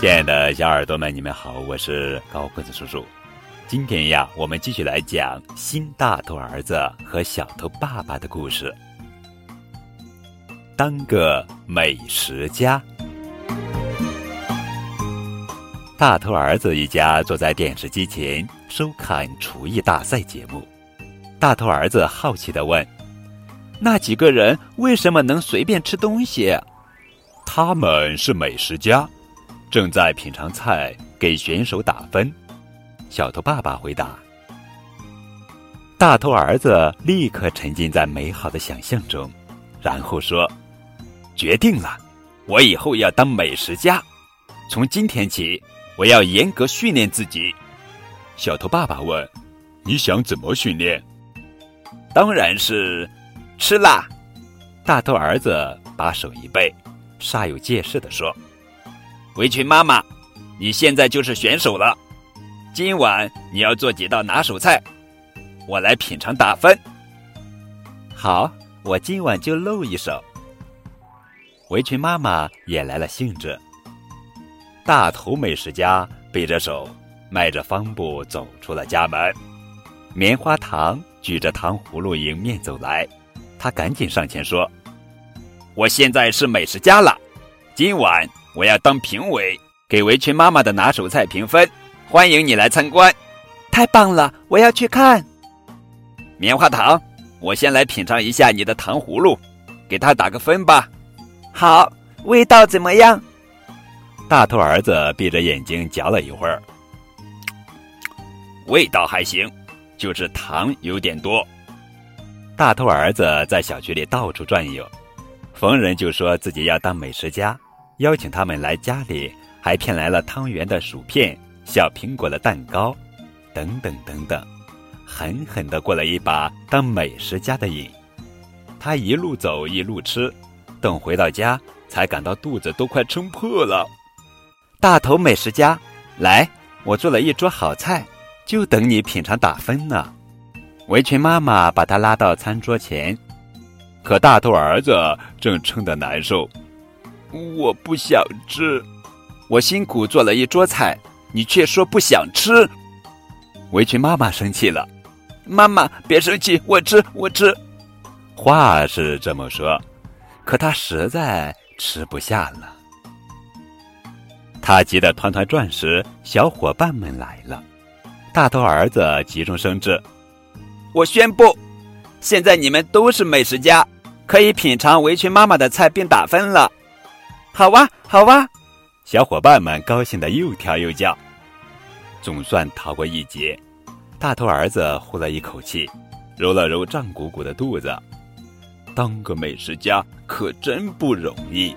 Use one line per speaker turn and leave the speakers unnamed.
亲爱的小耳朵们，你们好，我是高个子叔叔。今天呀，我们继续来讲新大头儿子和小头爸爸的故事。当个美食家，大头儿子一家坐在电视机前收看厨艺大赛节目。大头儿子好奇的问：“那几个人为什么能随便吃东西？”他们是美食家。正在品尝菜，给选手打分。小头爸爸回答。大头儿子立刻沉浸在美好的想象中，然后说：“决定了，我以后要当美食家。从今天起，我要严格训练自己。”小头爸爸问：“你想怎么训练？”当然是吃辣。大头儿子把手一背，煞有介事的说。围裙妈妈，你现在就是选手了。今晚你要做几道拿手菜，我来品尝打分。好，我今晚就露一手。围裙妈妈也来了兴致。大头美食家背着手，迈着方步走出了家门。棉花糖举着糖葫芦迎面走来，他赶紧上前说：“我现在是美食家了，今晚。”我要当评委，给围裙妈妈的拿手菜评分。欢迎你来参观，
太棒了！我要去看。
棉花糖，我先来品尝一下你的糖葫芦，给他打个分吧。
好，味道怎么样？
大头儿子闭着眼睛嚼了一会儿，味道还行，就是糖有点多。大头儿子在小区里到处转悠，逢人就说自己要当美食家。邀请他们来家里，还骗来了汤圆的薯片、小苹果的蛋糕，等等等等，狠狠的过了一把当美食家的瘾。他一路走一路吃，等回到家才感到肚子都快撑破了。大头美食家，来，我做了一桌好菜，就等你品尝打分呢。围裙妈妈把他拉到餐桌前，可大头儿子正撑得难受。我不想吃，我辛苦做了一桌菜，你却说不想吃。围裙妈妈生气了，
妈妈别生气，我吃我吃。
话是这么说，可他实在吃不下了。他急得团团转时，小伙伴们来了。大头儿子急中生智，
我宣布，现在你们都是美食家，可以品尝围裙妈妈的菜并打分了。好哇，好哇！
小伙伴们高兴的又跳又叫，总算逃过一劫。大头儿子呼了一口气，揉了揉胀鼓鼓的肚子。当个美食家可真不容易。